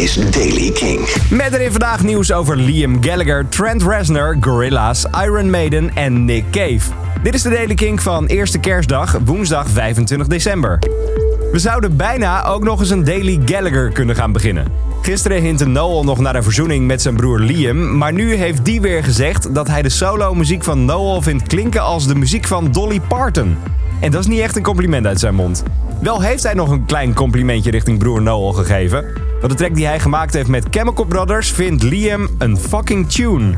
is Daily King. Met erin vandaag nieuws over Liam Gallagher, Trent Reznor, Gorillaz, Iron Maiden en Nick Cave. Dit is de Daily King van eerste kerstdag, woensdag 25 december. We zouden bijna ook nog eens een Daily Gallagher kunnen gaan beginnen. Gisteren hintte Noel nog naar een verzoening met zijn broer Liam, maar nu heeft die weer gezegd dat hij de solo-muziek van Noel vindt klinken als de muziek van Dolly Parton. En dat is niet echt een compliment uit zijn mond. Wel heeft hij nog een klein complimentje richting broer Noel gegeven. Want de track die hij gemaakt heeft met Chemical Brothers vindt Liam een fucking tune.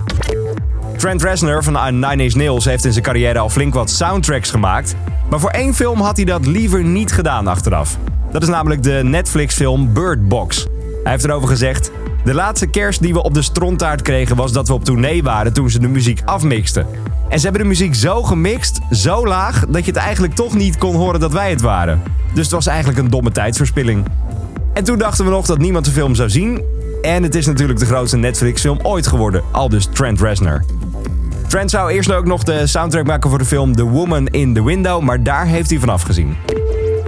Trent Reznor van Nine Inch Nails heeft in zijn carrière al flink wat soundtracks gemaakt. Maar voor één film had hij dat liever niet gedaan achteraf. Dat is namelijk de Netflix-film Bird Box. Hij heeft erover gezegd... De laatste kerst die we op de strontaart kregen was dat we op tournee waren toen ze de muziek afmixten. En ze hebben de muziek zo gemixt, zo laag, dat je het eigenlijk toch niet kon horen dat wij het waren. Dus het was eigenlijk een domme tijdsverspilling. En toen dachten we nog dat niemand de film zou zien. En het is natuurlijk de grootste Netflix-film ooit geworden, al dus Trent Reznor. Trent zou eerst ook nog de soundtrack maken voor de film The Woman in the Window, maar daar heeft hij vanaf gezien.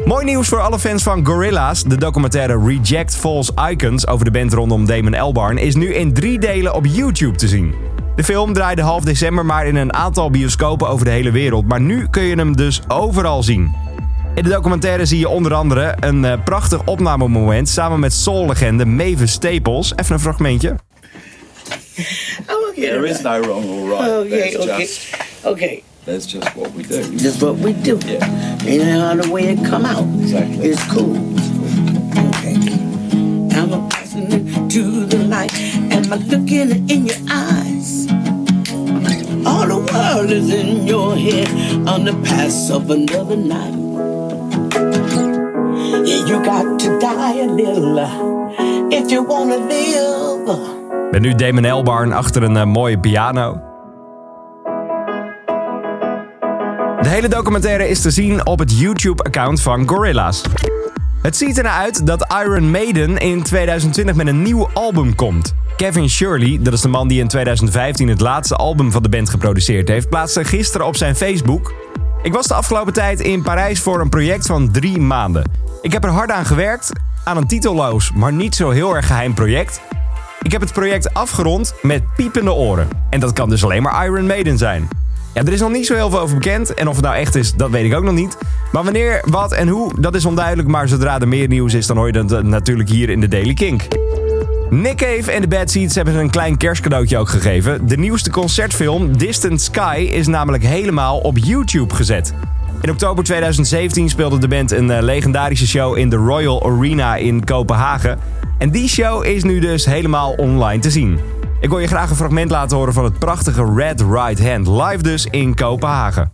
Mooi nieuws voor alle fans van Gorillaz. De documentaire Reject False Icons over de band rondom Damon Albarn is nu in drie delen op YouTube te zien. De film draaide half december maar in een aantal bioscopen over de hele wereld, maar nu kun je hem dus overal zien. In de documentaire zie je onder andere een uh, prachtig opnamemoment samen met soul-legende Mavis Staples. Even een fragmentje. Oh, okay. There is no wrong or right. Okay, There's okay. just Okay. there's just what we do. That's what we do. Yeah. And how the way it come out Exactly. is cool. Okay. I'm a passing into the light and I'm looking in your eyes. All the world is in your head on the pass of another night. You got to die a little if you wanna live. Ben nu Damon Albarn achter een eh, mooie piano. De hele documentaire is te zien op het YouTube-account van Gorillaz. Het ziet ernaar uit dat Iron Maiden in 2020 met een nieuw album komt. Kevin Shirley, dat is de man die in 2015 het laatste album van de band geproduceerd heeft, plaatste gisteren op zijn Facebook. Ik was de afgelopen tijd in Parijs voor een project van drie maanden. Ik heb er hard aan gewerkt, aan een titelloos, maar niet zo heel erg geheim project. Ik heb het project afgerond met piepende oren. En dat kan dus alleen maar Iron Maiden zijn. Ja, er is nog niet zo heel veel over bekend. En of het nou echt is, dat weet ik ook nog niet. Maar wanneer, wat en hoe, dat is onduidelijk. Maar zodra er meer nieuws is, dan hoor je dat eh, natuurlijk hier in de Daily Kink. Nick Cave en de Bad Seeds hebben een klein kerstcadeautje ook gegeven. De nieuwste concertfilm Distant Sky is namelijk helemaal op YouTube gezet. In oktober 2017 speelde de band een eh, legendarische show in de Royal Arena in Kopenhagen. En die show is nu dus helemaal online te zien. Ik wil je graag een fragment laten horen van het prachtige Red Right Hand, live dus in Kopenhagen.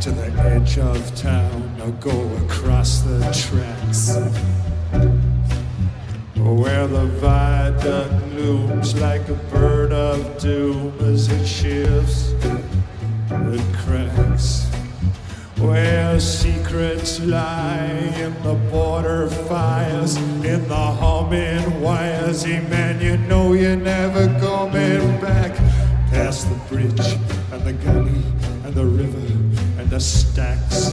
To the edge of town. Now go across the tracks. Where the viaduct looms like a bird of doom as it shifts and cracks. Where secrets lie in the border fires, in the humming wires. Hey man, you know you're never coming back. Past the bridge and the gully and the river stacks.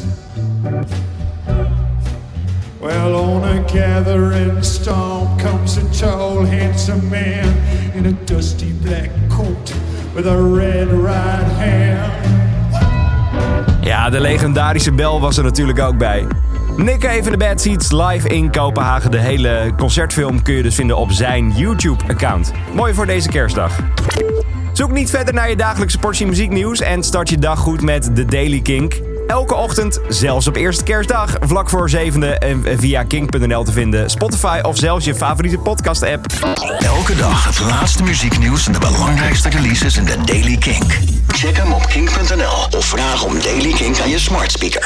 Well, on a gathering storm comes a tall, handsome man in a dusty black coat with a red right hand. Ja, de legendarische bel was er natuurlijk ook bij. Nick even de Bad Seeds live in Kopenhagen. De hele concertfilm kun je dus vinden op zijn YouTube-account. Mooi voor deze kerstdag. Zoek niet verder naar je dagelijkse portie muzieknieuws en start je dag goed met de Daily Kink. Elke ochtend, zelfs op eerste kerstdag, vlak voor zevende en via kink.nl te vinden, Spotify of zelfs je favoriete podcast-app. Elke dag het laatste muzieknieuws en de belangrijkste releases in de Daily Kink. Check hem op kink.nl of vraag om Daily Kink aan je smart speaker.